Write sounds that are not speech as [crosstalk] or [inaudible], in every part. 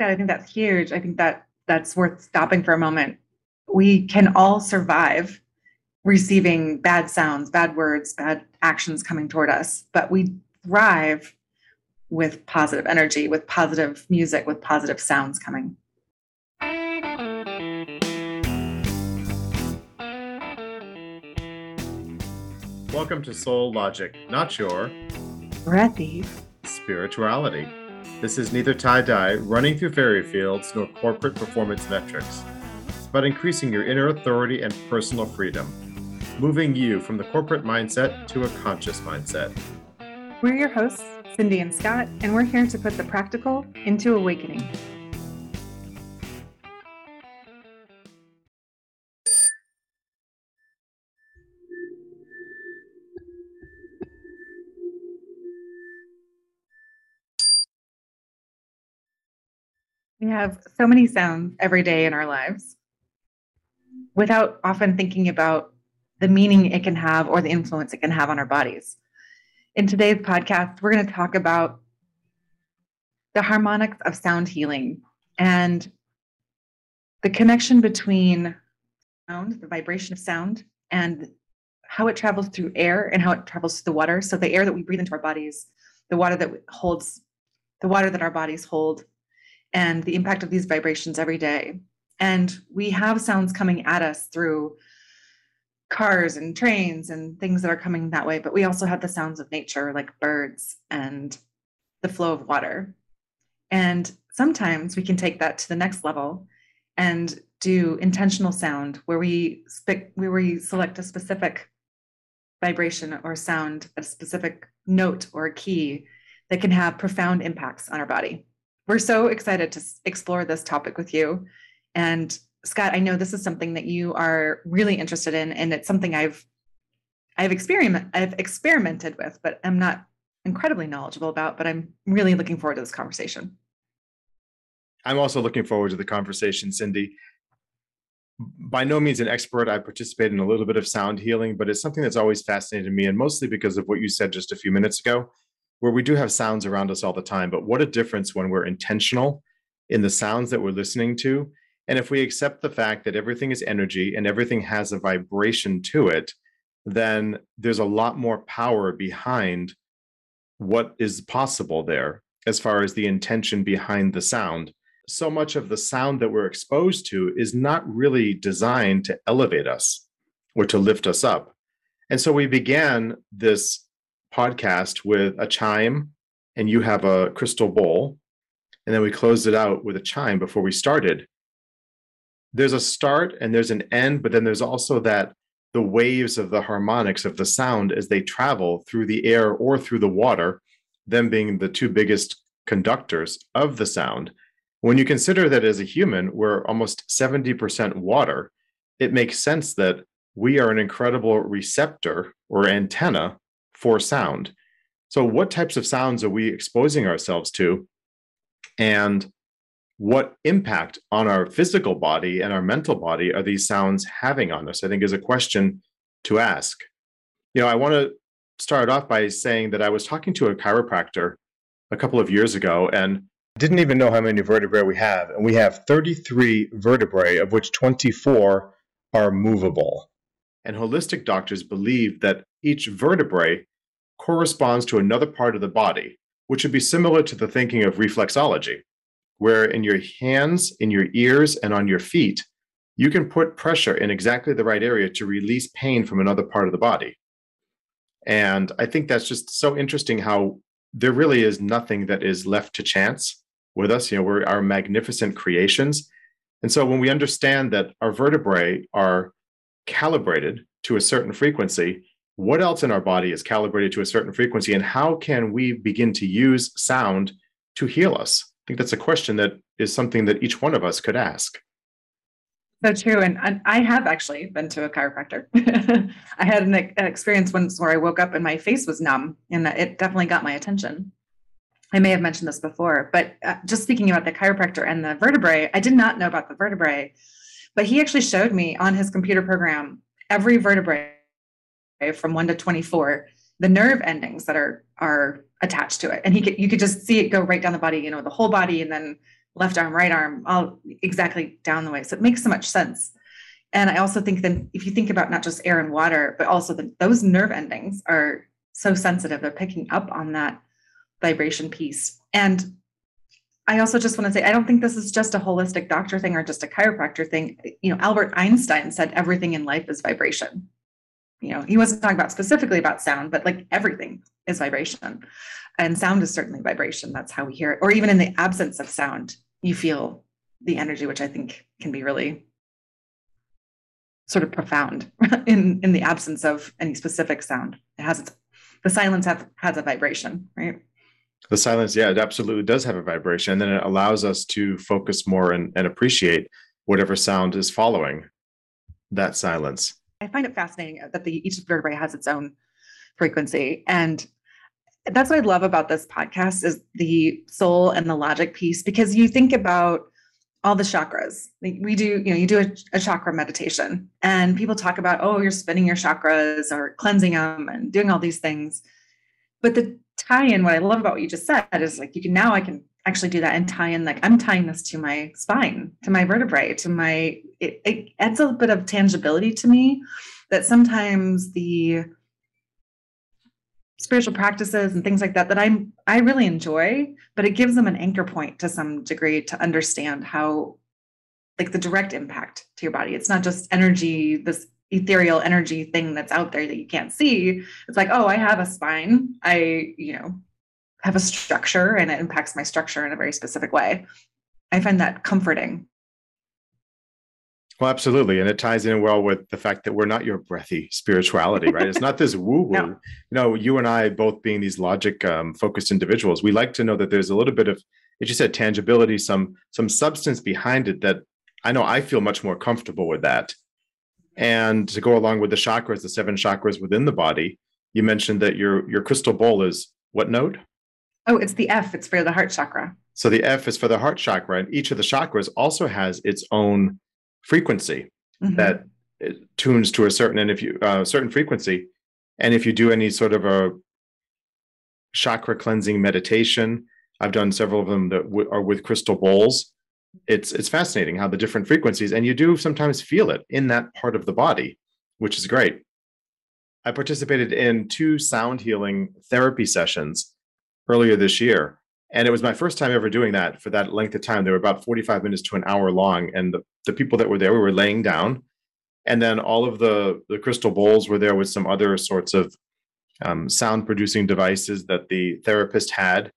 Yeah, I think that's huge. I think that that's worth stopping for a moment. We can all survive receiving bad sounds, bad words, bad actions coming toward us, but we thrive with positive energy, with positive music, with positive sounds coming. Welcome to Soul Logic, not your breathy spirituality. This is neither tie dye, running through fairy fields, nor corporate performance metrics. It's about increasing your inner authority and personal freedom, moving you from the corporate mindset to a conscious mindset. We're your hosts, Cindy and Scott, and we're here to put the practical into awakening. We have so many sounds every day in our lives without often thinking about the meaning it can have or the influence it can have on our bodies. In today's podcast, we're going to talk about the harmonics of sound healing and the connection between sound, the vibration of sound, and how it travels through air and how it travels through the water. So, the air that we breathe into our bodies, the water that holds, the water that our bodies hold, and the impact of these vibrations every day. And we have sounds coming at us through cars and trains and things that are coming that way, but we also have the sounds of nature like birds and the flow of water. And sometimes we can take that to the next level and do intentional sound where we spe- where we select a specific vibration or sound, a specific note or a key that can have profound impacts on our body. We're so excited to explore this topic with you. And Scott, I know this is something that you are really interested in, and it's something I've I've experiment I've experimented with, but I'm not incredibly knowledgeable about. But I'm really looking forward to this conversation. I'm also looking forward to the conversation, Cindy. By no means an expert. I participate in a little bit of sound healing, but it's something that's always fascinated me, and mostly because of what you said just a few minutes ago where we do have sounds around us all the time, but what a difference when we're intentional in the sounds that we're listening to. And if we accept the fact that everything is energy and everything has a vibration to it, then there's a lot more power behind what is possible there as far as the intention behind the sound. So much of the sound that we're exposed to is not really designed to elevate us or to lift us up. And so we began this podcast with a chime and you have a crystal bowl. And then we closed it out with a chime before we started. There's a start and there's an end, but then there's also that the waves of the harmonics of the sound as they travel through the air or through the water, them being the two biggest conductors of the sound. When you consider that as a human, we're almost 70% water, it makes sense that we are an incredible receptor or antenna for sound. So, what types of sounds are we exposing ourselves to? And what impact on our physical body and our mental body are these sounds having on us? I think is a question to ask. You know, I want to start off by saying that I was talking to a chiropractor a couple of years ago and didn't even know how many vertebrae we have. And we have 33 vertebrae, of which 24 are movable. And holistic doctors believe that each vertebrae corresponds to another part of the body, which would be similar to the thinking of reflexology, where in your hands, in your ears, and on your feet, you can put pressure in exactly the right area to release pain from another part of the body. And I think that's just so interesting how there really is nothing that is left to chance with us. You know, we're our magnificent creations. And so when we understand that our vertebrae are calibrated to a certain frequency, what else in our body is calibrated to a certain frequency and how can we begin to use sound to heal us? I think that's a question that is something that each one of us could ask. So true and i have actually been to a chiropractor. [laughs] I had an, experience once where i woke up and my face was numb and it definitely got my attention. I may have mentioned this before but uh, just speaking about the chiropractor and the vertebrae i did not know about the vertebrae but he actually showed me on his computer program every vertebrae from 1 to 24 the nerve endings that are are attached to it and he could you could just see it go right down the body you know the whole body and then left arm, right arm, all exactly down the way. So it makes so much sense. And I also think then if you think about not just air and water, but also the, those nerve endings are so sensitive. They're picking up on that vibration piece. And I also just want to say, I don't think this is just a holistic doctor thing or just a chiropractor thing. You know, Albert Einstein said everything in life is vibration. You know, he wasn't talking about specifically about sound, but like everything is vibration. And sound is certainly vibration. That's how we hear it. Or even in the absence of sound, you feel the energy, which I think can be really sort of profound [laughs] in in the absence of any specific sound. It has its the silence has, has a vibration, right? The silence, yeah, it absolutely does have a vibration. And then it allows us to focus more and, and appreciate whatever sound is following that silence. I find it fascinating that the each vertebrae has its own frequency. And that's what I love about this podcast is the soul and the logic piece because you think about all the chakras. We do, you know, you do a, a, chakra meditation and people talk about, oh, you're spinning your chakras or cleansing them and doing all these things. But the tie in, what I love about what you just said is like, you can now I can actually do that and tie in, like, I'm tying this to my spine, to my vertebrae, to my, it, it adds a bit of tangibility to me that sometimes the, spiritual practices and things like that that I'm I really enjoy, but it gives them an anchor point to some degree to understand how like the direct impact to your body. It's not just energy, this ethereal energy thing that's out there that you can't see. It's like, oh, I have a spine. I, you know, have a structure and it impacts my structure in a very specific way. I find that comforting well, absolutely. And it ties in well with the fact that we're not your breathy spirituality, right? it's not this [laughs] woo woo. No. You know, you and I both being these logic um, focused individuals, we like to know that there's a little bit of, as you said, tangibility, some some substance behind it that I know I feel much more comfortable with that. And to go along with the chakras, the seven chakras within the body, you mentioned that your your crystal bowl is what node? Oh, it's the F. It's for the heart chakra. So the F is for the heart chakra, and each of the chakras also has its own frequency mm-hmm. that tunes to a certain and if you uh, certain frequency and if you do any sort of a chakra cleansing meditation i've done several of them that w- are with crystal bowls it's it's fascinating how the different frequencies and you do sometimes feel it in that part of the body which is great i participated in two sound healing therapy sessions earlier this year and it was my first time ever doing that for that length of time. They were about 45 minutes to an hour long. And the, the people that were there, we were laying down. And then all of the, the crystal bowls were there with some other sorts of um, sound producing devices that the therapist had.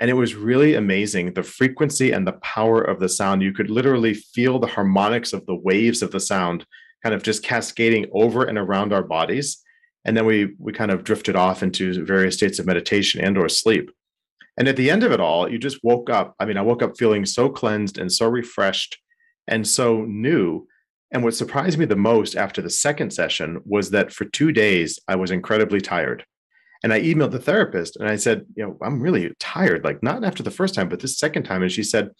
And it was really amazing the frequency and the power of the sound. You could literally feel the harmonics of the waves of the sound kind of just cascading over and around our bodies. And then we we kind of drifted off into various states of meditation and or sleep. And at the end of it all, you just woke up. I mean, I woke up feeling so cleansed and so refreshed and so new. And what surprised me the most after the second session was that for two days, I was incredibly tired. And I emailed the therapist and I said, you know, I'm really tired, like not after the first time, but this second time. And she said,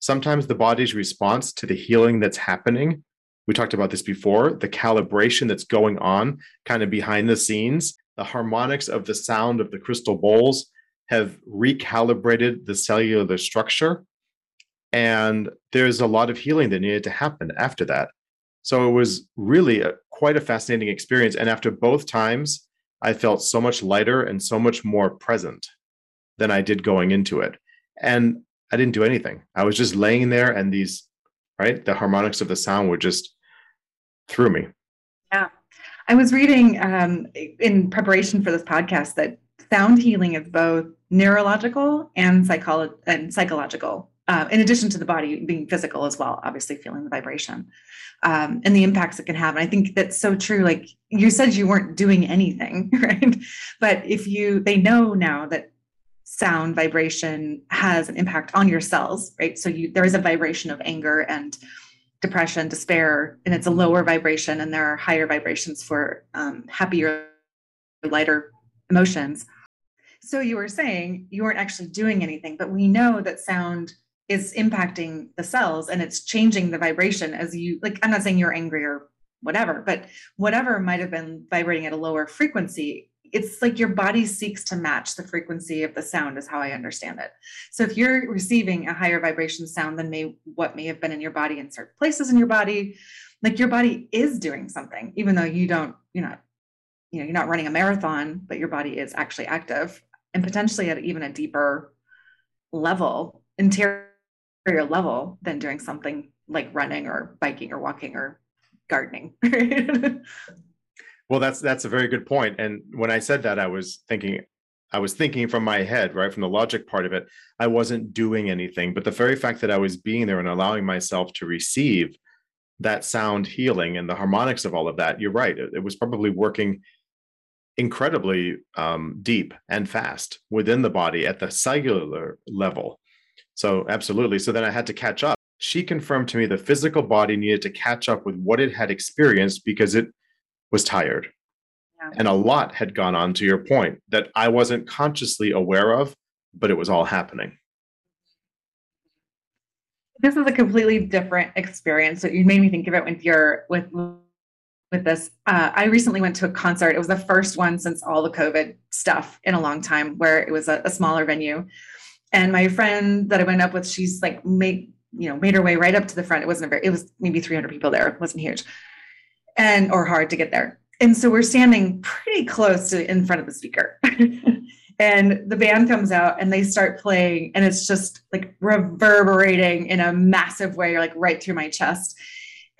sometimes the body's response to the healing that's happening, we talked about this before, the calibration that's going on kind of behind the scenes, the harmonics of the sound of the crystal bowls have recalibrated the cellular structure. And there's a lot of healing that needed to happen after that. So it was really a, quite a fascinating experience. And after both times, I felt so much lighter and so much more present than I did going into it. And I didn't do anything. I was just laying there, and these, right, the harmonics of the sound were just through me. Yeah. I was reading um, in preparation for this podcast that sound healing is both neurological and psycholo- and psychological uh, in addition to the body being physical as well obviously feeling the vibration um, and the impacts it can have and i think that's so true like you said you weren't doing anything [laughs] right but if you they know now that sound vibration has an impact on your cells right so you there is a vibration of anger and depression despair and it's a lower vibration and there are higher vibrations for um, happier lighter emotions. So you were saying you weren't actually doing anything, but we know that sound is impacting the cells and it's changing the vibration as you like I'm not saying you're angry or whatever, but whatever might have been vibrating at a lower frequency, it's like your body seeks to match the frequency of the sound is how i understand it. So if you're receiving a higher vibration sound than may what may have been in your body in certain places in your body like your body is doing something even though you don't you're not you know you're not running a marathon but your body is actually active and potentially at even a deeper level interior level than doing something like running or biking or walking or gardening [laughs] Well, that's that's a very good point. And when I said that, I was thinking, I was thinking from my head, right, from the logic part of it. I wasn't doing anything, but the very fact that I was being there and allowing myself to receive that sound healing and the harmonics of all of that, you're right. It, it was probably working incredibly um, deep and fast within the body at the cellular level. So absolutely. So then I had to catch up. She confirmed to me the physical body needed to catch up with what it had experienced because it was tired. Yeah. And a lot had gone on to your point that I wasn't consciously aware of, but it was all happening. this is a completely different experience. So you made me think of it with your with with this. Uh, I recently went to a concert. It was the first one since all the COVID stuff in a long time, where it was a, a smaller venue. And my friend that I went up with, she's like made you know made her way right up to the front. It wasn't a very. It was maybe 300 people there. It wasn't huge, and or hard to get there. And so we're standing pretty close to in front of the speaker. [laughs] and the band comes out and they start playing and it's just like reverberating in a massive way like right through my chest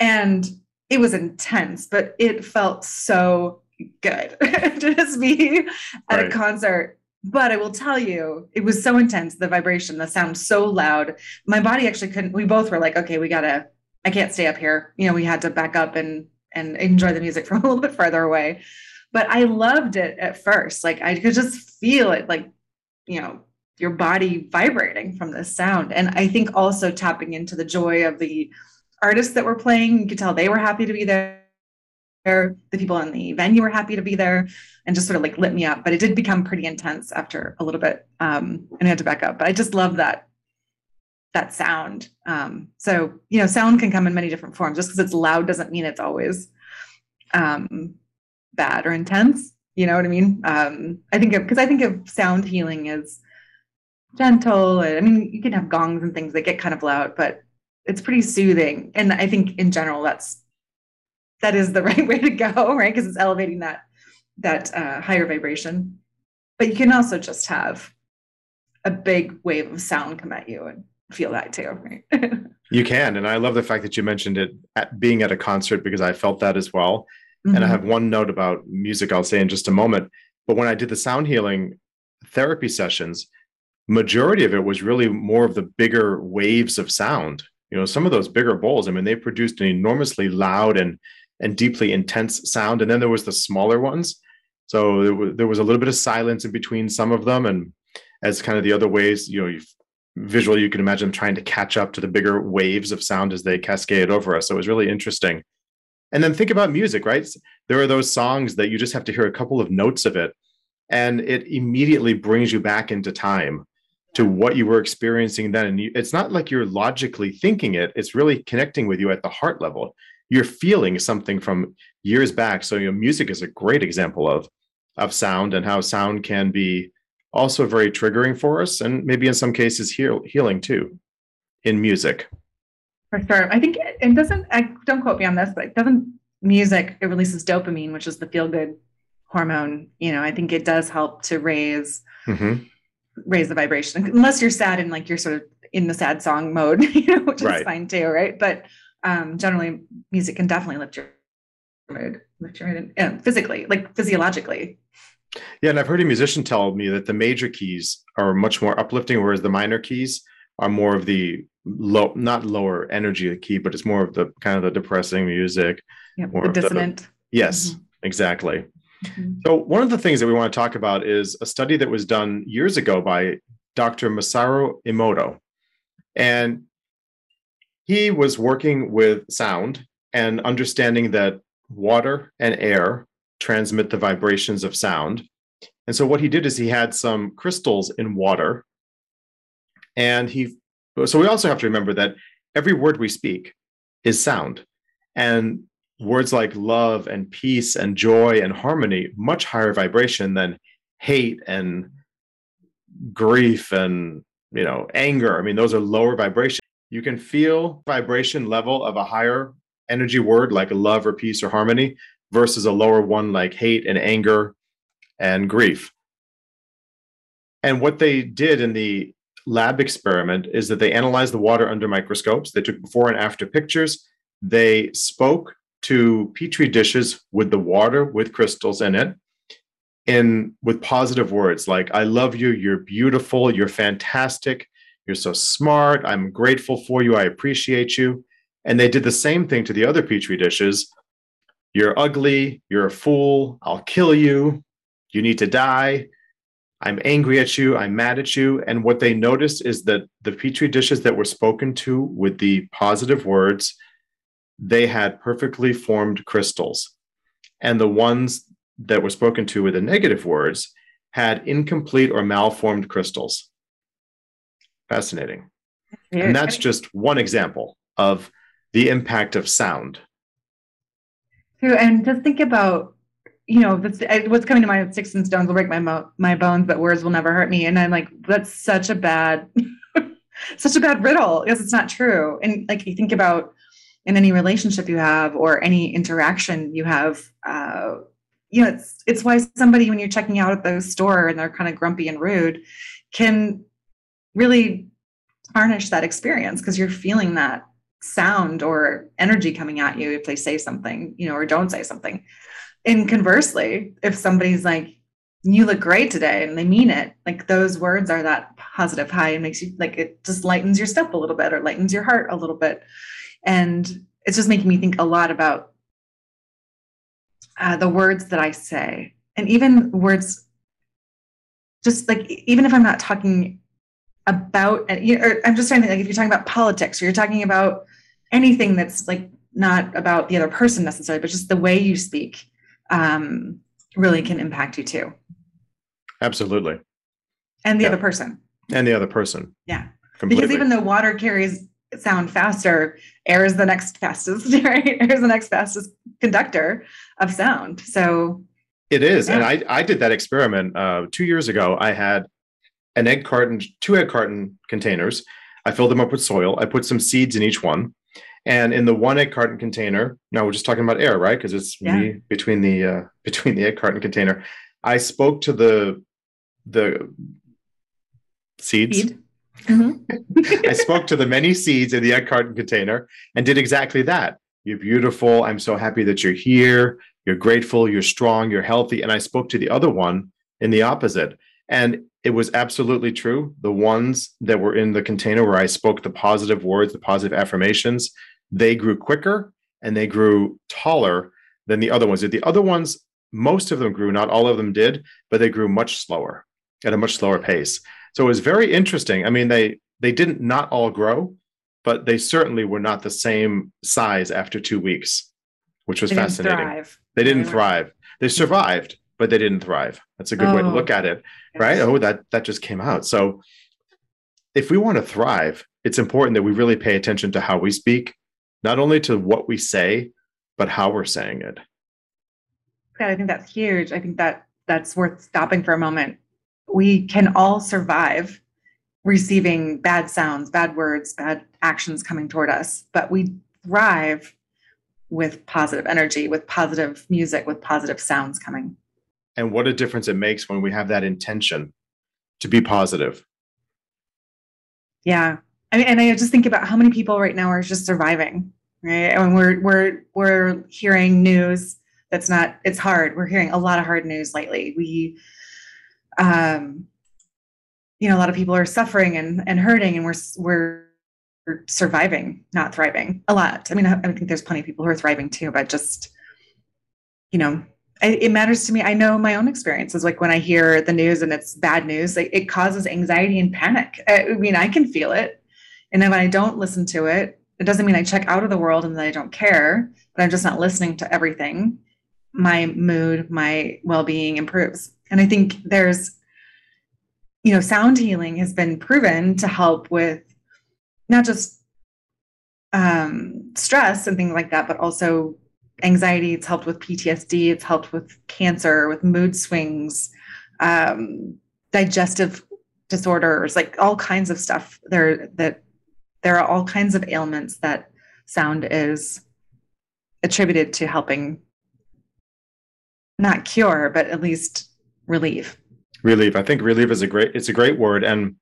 and it was intense but it felt so good [laughs] to just be at Right. a concert but i will tell you it was so intense the vibration the sound so loud my body actually couldn't we both were like okay we gotta i can't stay up here you know we had to back up and and enjoy the music [laughs] from a little bit further away but I loved it at first. Like I could just feel it, like, you know, your body vibrating from this sound. And I think also tapping into the joy of the artists that were playing. You could tell they were happy to be there. The people in the venue were happy to be there and just sort of like lit me up. But it did become pretty intense after a little bit. Um, and I had to back up. But I just love that that sound. Um, so you know, sound can come in many different forms. Just because it's loud doesn't mean it's always um bad or intense. You know what I mean? Um, I think because I think of sound healing as gentle. and- I mean, you can have gongs and things that get kind of loud, but it's pretty soothing. And I think in general, that's that is the [laughs] right way to go, right? Because it's elevating that that uh, higher vibration. But you can also just have a big wave of sound come at you and feel that too, right? [laughs] You can. And I love the fact that you mentioned it at being at a concert because I felt that as well. And I Mhm. have one note about music I'll say in just a moment. But when I did the sound healing therapy sessions, majority of it was really more of the bigger waves of sound. You know, some of those bigger bowls, I mean, they produced an enormously loud and and deeply intense sound. And then there was the smaller ones. So there was, there was a little bit of silence in between some of them. And as kind of the other ways, you know, you visually, you can imagine trying to catch up to the bigger waves of sound as they cascade over us. So it was really interesting. And then think about music, right? There are those songs that you just have to hear a couple of notes of it, and it immediately brings you back into time to what you were experiencing then. And you, it's not like you're logically thinking it, it's really connecting with you at the heart level. You're feeling something from years back. So, you know, music is a great example of, of sound and how sound can be also very triggering for us, and maybe in some cases heal, healing too in music. For sure. I think it, doesn't, I don't quote me on this, but it doesn't music, it releases dopamine, which is the feel good hormone. You know, I think it does help to raise Mhm. raise the vibration. Unless you're sad and like you're sort of in the sad song mode, [laughs] you know, which Right. is fine too, right? But um generally music can definitely lift your mood, lift your mood and, physically, like physiologically. Yeah, and I've heard a musician tell me that the major keys are much more uplifting, whereas the minor keys are more of the low, not lower energy key, but it's more of the kind of the depressing music. The of the- dissonant. Yes, Mhm. exactly. Mhm. So one of the things that we want to talk about is a study that was done years ago by Dr. Masaru Emoto. And he was working with sound and understanding that water and air transmit the vibrations of sound. And so what he did is he had some crystals in water. And he so we also have to remember that every word we speak is sound. And words like love and peace and joy and harmony much higher vibration than hate and grief and you know anger i mean those are lower vibration you can feel vibration level of a higher energy word like love or peace or harmony versus a lower one like hate and anger and grief. And what they did in the lab experiment is that they analyzed the water under microscopes. They took before and after pictures. They spoke to petri dishes with the water with crystals in it in with positive words like i love you you're beautiful you're fantastic you're so smart i'm grateful for you i appreciate you. And they did the same thing to the other petri dishes you're ugly you're a fool i'll kill you you need to die i'm angry at you i'm mad at you and what they noticed is that the petri dishes that were spoken to with the positive words they had perfectly formed crystals. And the ones that were spoken to with the negative words had incomplete or malformed crystals. Fascinating. And that's just one example of the impact of sound. True. And just think about, you know, what's coming to mind sticks and stones will break my, mo- my bones, but words will never hurt me. And I'm like, that's such a bad, [laughs] such a bad riddle because it's not true. And like, you think about in any relationship you have or any interaction you have uh, you know it's it's why somebody when you're checking out at the store and they're kind of grumpy and rude can really tarnish that experience because you're feeling that sound or energy coming at you if they say something you know or don't say something. And conversely if somebody's like you look great today and they mean it like those words are that positive high and makes you like it just lightens your step a little bit or lightens your heart a little bit. And it's just making me think a lot about uh, the words that I say, and even words, just like even if I'm not talking about, you know, I'm just trying to like if you're talking about politics or you're talking about anything that's like not about the other person necessarily, but just the way you speak um, really can impact you too. Absolutely. And the yeah. other person. And the other person. Yeah. Completely. Because even though water carries sound faster, air is the next fastest, [laughs] right? Air is the next fastest conductor of sound. So it is. Yeah. And I, I did that experiment uh, two years ago. I had an egg carton, two egg carton containers. I filled them up with soil. I put some seeds in each one. And in the one egg carton container, now we're just talking about air, right? Because it's yeah. me between the uh, [laughs] between the egg carton container. I spoke to the the seeds. Seed Mm-hmm. [laughs] I spoke to the many seeds in the egg carton container and did exactly that. You're beautiful. I'm so happy that you're here. You're grateful. You're strong. You're healthy. And I spoke to the other one in the opposite. And it was absolutely true. The ones that were in the container where I spoke the positive words, the positive affirmations, they grew quicker and they grew taller than the other ones. The other ones, most of them grew, not all of them did, but they grew much slower at a much slower pace. So it was very interesting. I mean, they they didn't not all grow, but they certainly were not the same size after two weeks, which was they fascinating. Thrive. They didn't thrive. They survived, but they didn't thrive. That's a good oh, way to look at it, oh. right? Yes. Oh, that that just came out. So if we want to thrive, it's important that we really pay attention to how we speak, not only to what we say, but how we're saying it. Yeah, I think that's huge. I think that that's worth stopping for a moment we can all survive receiving bad sounds, bad words, bad actions coming toward us, but we thrive with positive energy, with positive music, with positive sounds coming. And what a difference it makes when we have that intention to be positive. Yeah. I mean, and I just think about how many people right now are just surviving, right? And we're we're we're hearing news that's not it's hard. We're hearing a lot of hard news lately. We um, you know, a lot of people are suffering and, and hurting and we're, we're surviving, not thriving a lot. I mean, I, I think there's plenty of people who are thriving too, but just, you know, it matters to me. I know my own experiences. Like when I hear the news and it's bad news, like, it causes anxiety and panic. I mean, I can feel it. And then when I don't listen to it, it doesn't mean I check out of the world and that I don't care, but I'm just not listening to everything. My mood, my well being improves. And I think there's, you know, sound healing has been proven to help with not just um, stress and things like that, but also anxiety, it's helped with PTSD, it's helped with cancer, with mood swings, um, digestive disorders, like all kinds of stuff. There that there are all kinds of ailments that sound is attributed to helping not cure, but at least relieve. Relieve. I think relieve is a great it's a great word. And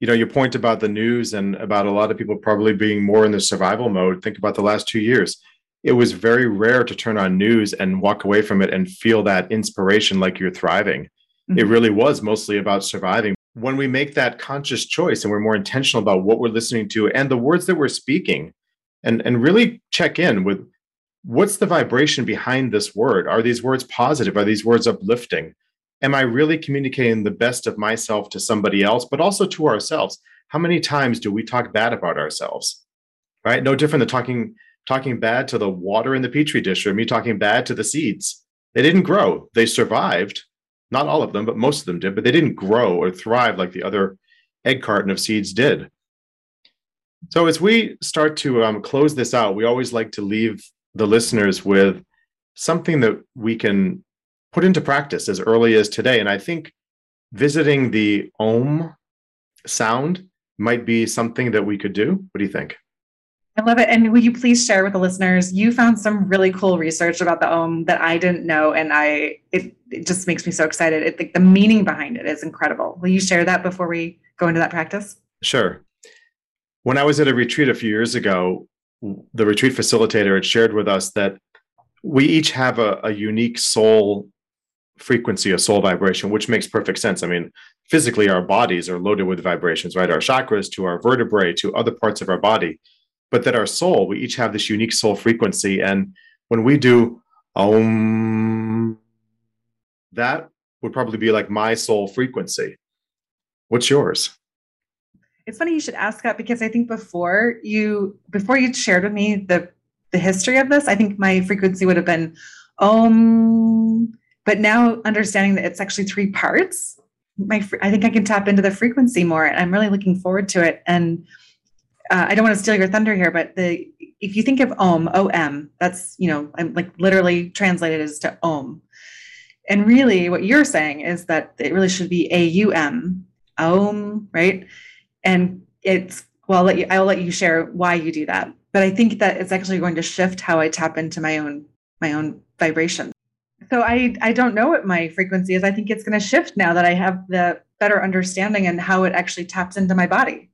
you know, your point about the news and about a lot of people probably being more in the survival mode. Think about the last two years. It was very rare to turn on news and walk away from it and feel that inspiration like you're thriving. Mm-hmm. It really was mostly about surviving. When we make that conscious choice and we're more intentional about what we're listening to and the words that we're speaking, and, and really check in with what's the vibration behind this word? Are these words positive? Are these words uplifting? am I really communicating the best of myself to somebody else, but also to ourselves? How many times do we talk bad about ourselves? Right? No different than talking talking bad to the water in the petri dish or me talking bad to the seeds. They didn't grow. They survived. Not all of them, but most of them did, but they didn't grow or thrive like the other egg carton of seeds did. So as we start to um, close this out, we always like to leave the listeners with something that we can put into practice as early as today. And I think visiting the Om sound might be something that we could do. What do you think? I love it. And will you please share with the listeners? You found some really cool research about the Om that I didn't know, and I it, it just makes me so excited. It, like the meaning behind it is incredible. Will you share that before we go into that practice? Sure. When I was at a retreat a few years ago, the retreat facilitator had shared with us that we each have a, a unique soul frequency of soul vibration, which makes perfect sense. I mean, physically, our bodies are loaded with vibrations, right? Our chakras to our vertebrae to other parts of our body, but that our soul, we each have this unique soul frequency. And when we do Om, that would probably be like my soul frequency. What's yours? It's funny you should ask that because I think before you before you shared with me the the history of this, I think my frequency would have been Om but now understanding that it's actually three parts, my I think I can tap into the frequency more. And I'm really looking forward to it. And uh, I don't want to steal your thunder here, but the if you think of Om, O M, that's you know, I'm like literally translated as to Om. And really, what you're saying is that it really should be A U M, Om, right? And it's well, I'll let you. I'll let you share why you do that. But I think that it's actually going to shift how I tap into my own my own vibration so I I don't know what my frequency is. I think it's going to shift now that I have the better understanding and how it actually taps into my body.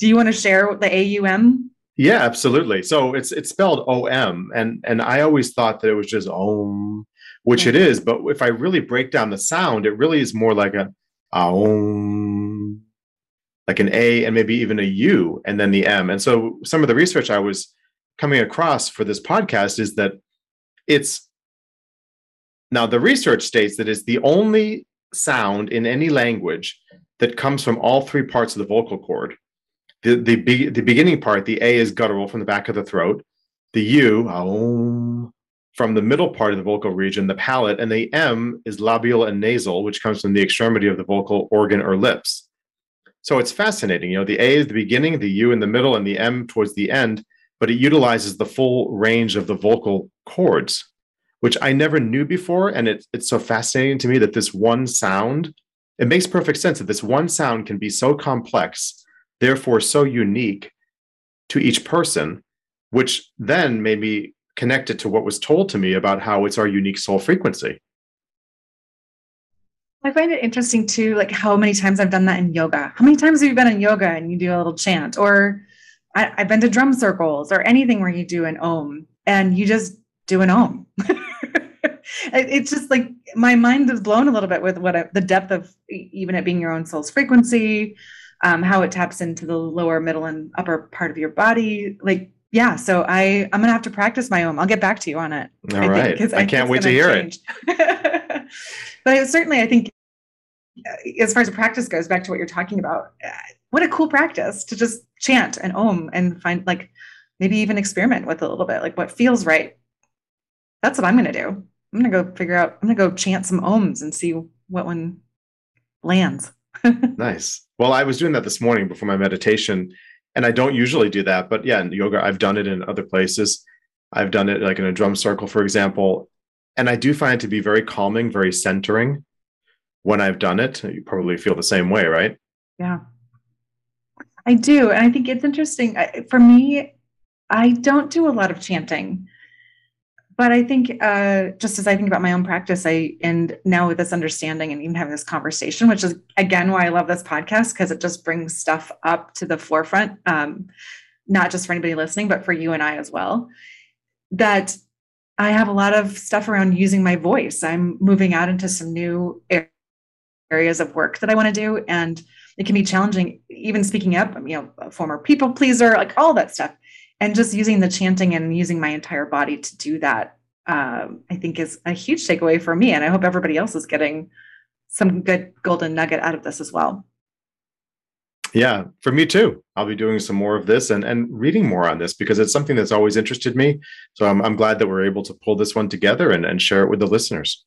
Do you want to share the AUM? Yeah, absolutely. So it's it's spelled OM and and I always thought that it was just om, which it is, but if I really break down the sound, it really is more like a om like an A and maybe even a U and then the M. And so some of the research I was coming across for this podcast is that it's now, the research states that it's the only sound in any language that comes from all three parts of the vocal cord. The, the, be, the beginning part, the A is guttural from the back of the throat, the U, aum, from the middle part of the vocal region, the palate, and the M is labial and nasal, which comes from the extremity of the vocal organ or lips. So it's fascinating. You know, the A is the beginning, the U in the middle, and the M towards the end, but it utilizes the full range of the vocal cords which I never knew before. And it, it's so fascinating to me that this one sound, it makes perfect sense that this one sound can be so complex, therefore so unique to each person, which then made me connect it to what was told to me about how it's our unique soul frequency. I find it interesting too, like how many times I've done that in yoga. How many times have you been in yoga and you do a little chant? Or I, have been to drum circles or anything where you do an om and you just do an om. [laughs] it's just like my mind is blown a little bit with what I, the depth of even it being your own soul's frequency, um, how it taps into the lower, middle, and upper part of your body. Like, yeah. So I I'm gonna have to practice my own. I'll get back to you on it. All I right. Think, I, I can't wait to hear change. it. [laughs] but I, certainly, I think uh, as far as practice goes, back to what you're talking about, uh, what a cool practice to just chant and om and find like maybe even experiment with a little bit, like what feels right. That's what I'm gonna do. I'm gonna go figure out. I'm gonna go chant some oms and see what one lands. [laughs] nice. Well, I was doing that this morning before my meditation, and I don't usually do that, but yeah, in yoga, I've done it in other places. I've done it like in a drum circle, for example. And I do find it to be very calming, very centering when I've done it. You probably feel the same way, right? Yeah. I do. And I think it's interesting. For me, I don't do a lot of chanting. But I think, uh, just as I think about my own practice, I and now with this understanding and even having this conversation, which is again why I love this podcast because it just brings stuff up to the forefront, um, not just for anybody listening, but for you and I as well. That I have a lot of stuff around using my voice. I'm moving out into some new areas of work that I want to do, and it can be challenging, even speaking up. You know, a former people pleaser, like all that stuff and just using the chanting and using my entire body to do that um, i think is a huge takeaway for me and i hope everybody else is getting some good golden nugget out of this as well. Yeah for me too. I'll be doing some more of this and and reading more on this because it's something that's always interested me. So i'm, I'm glad that we're able to pull this one together and, and share it with the listeners.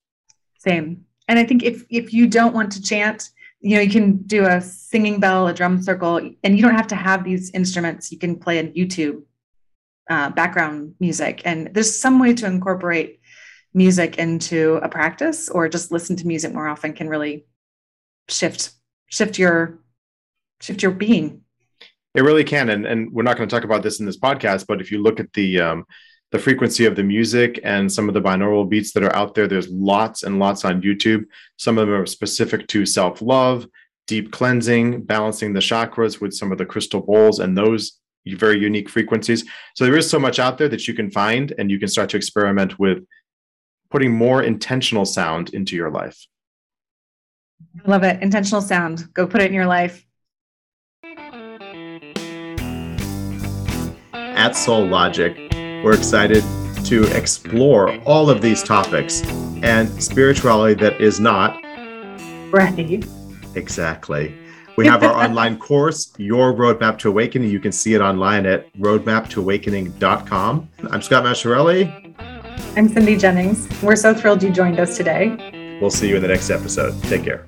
Same. And i think if if you don't want to chant you know you can do a singing bell a drum circle and you don't have to have these instruments. You can play on youtube uh, background music. And there's some way to incorporate music into a practice or just listen to music more often can really shift shift your shift your being. It really can. And and we're not going to talk about this in this podcast but if you look at the um the frequency of the music and some of the binaural beats that are out there there's lots and lots on youtube. Some of them are specific to self-love deep cleansing balancing the chakras with some of the crystal bowls and those very unique frequencies. So there is so much out there that you can find, and you can start to experiment with putting more intentional sound into your life. I love it. Intentional sound. Go put it in your life. At Soul Logic, we're excited to explore all of these topics and spirituality that is not right. Exactly. We have our online course, Your Roadmap to Awakening. You can see it online at roadmaptoawakening.com. I'm Scott Masciarelli. I'm Cindy Jennings. We're so thrilled you joined us today. We'll see you in the next episode. Take care.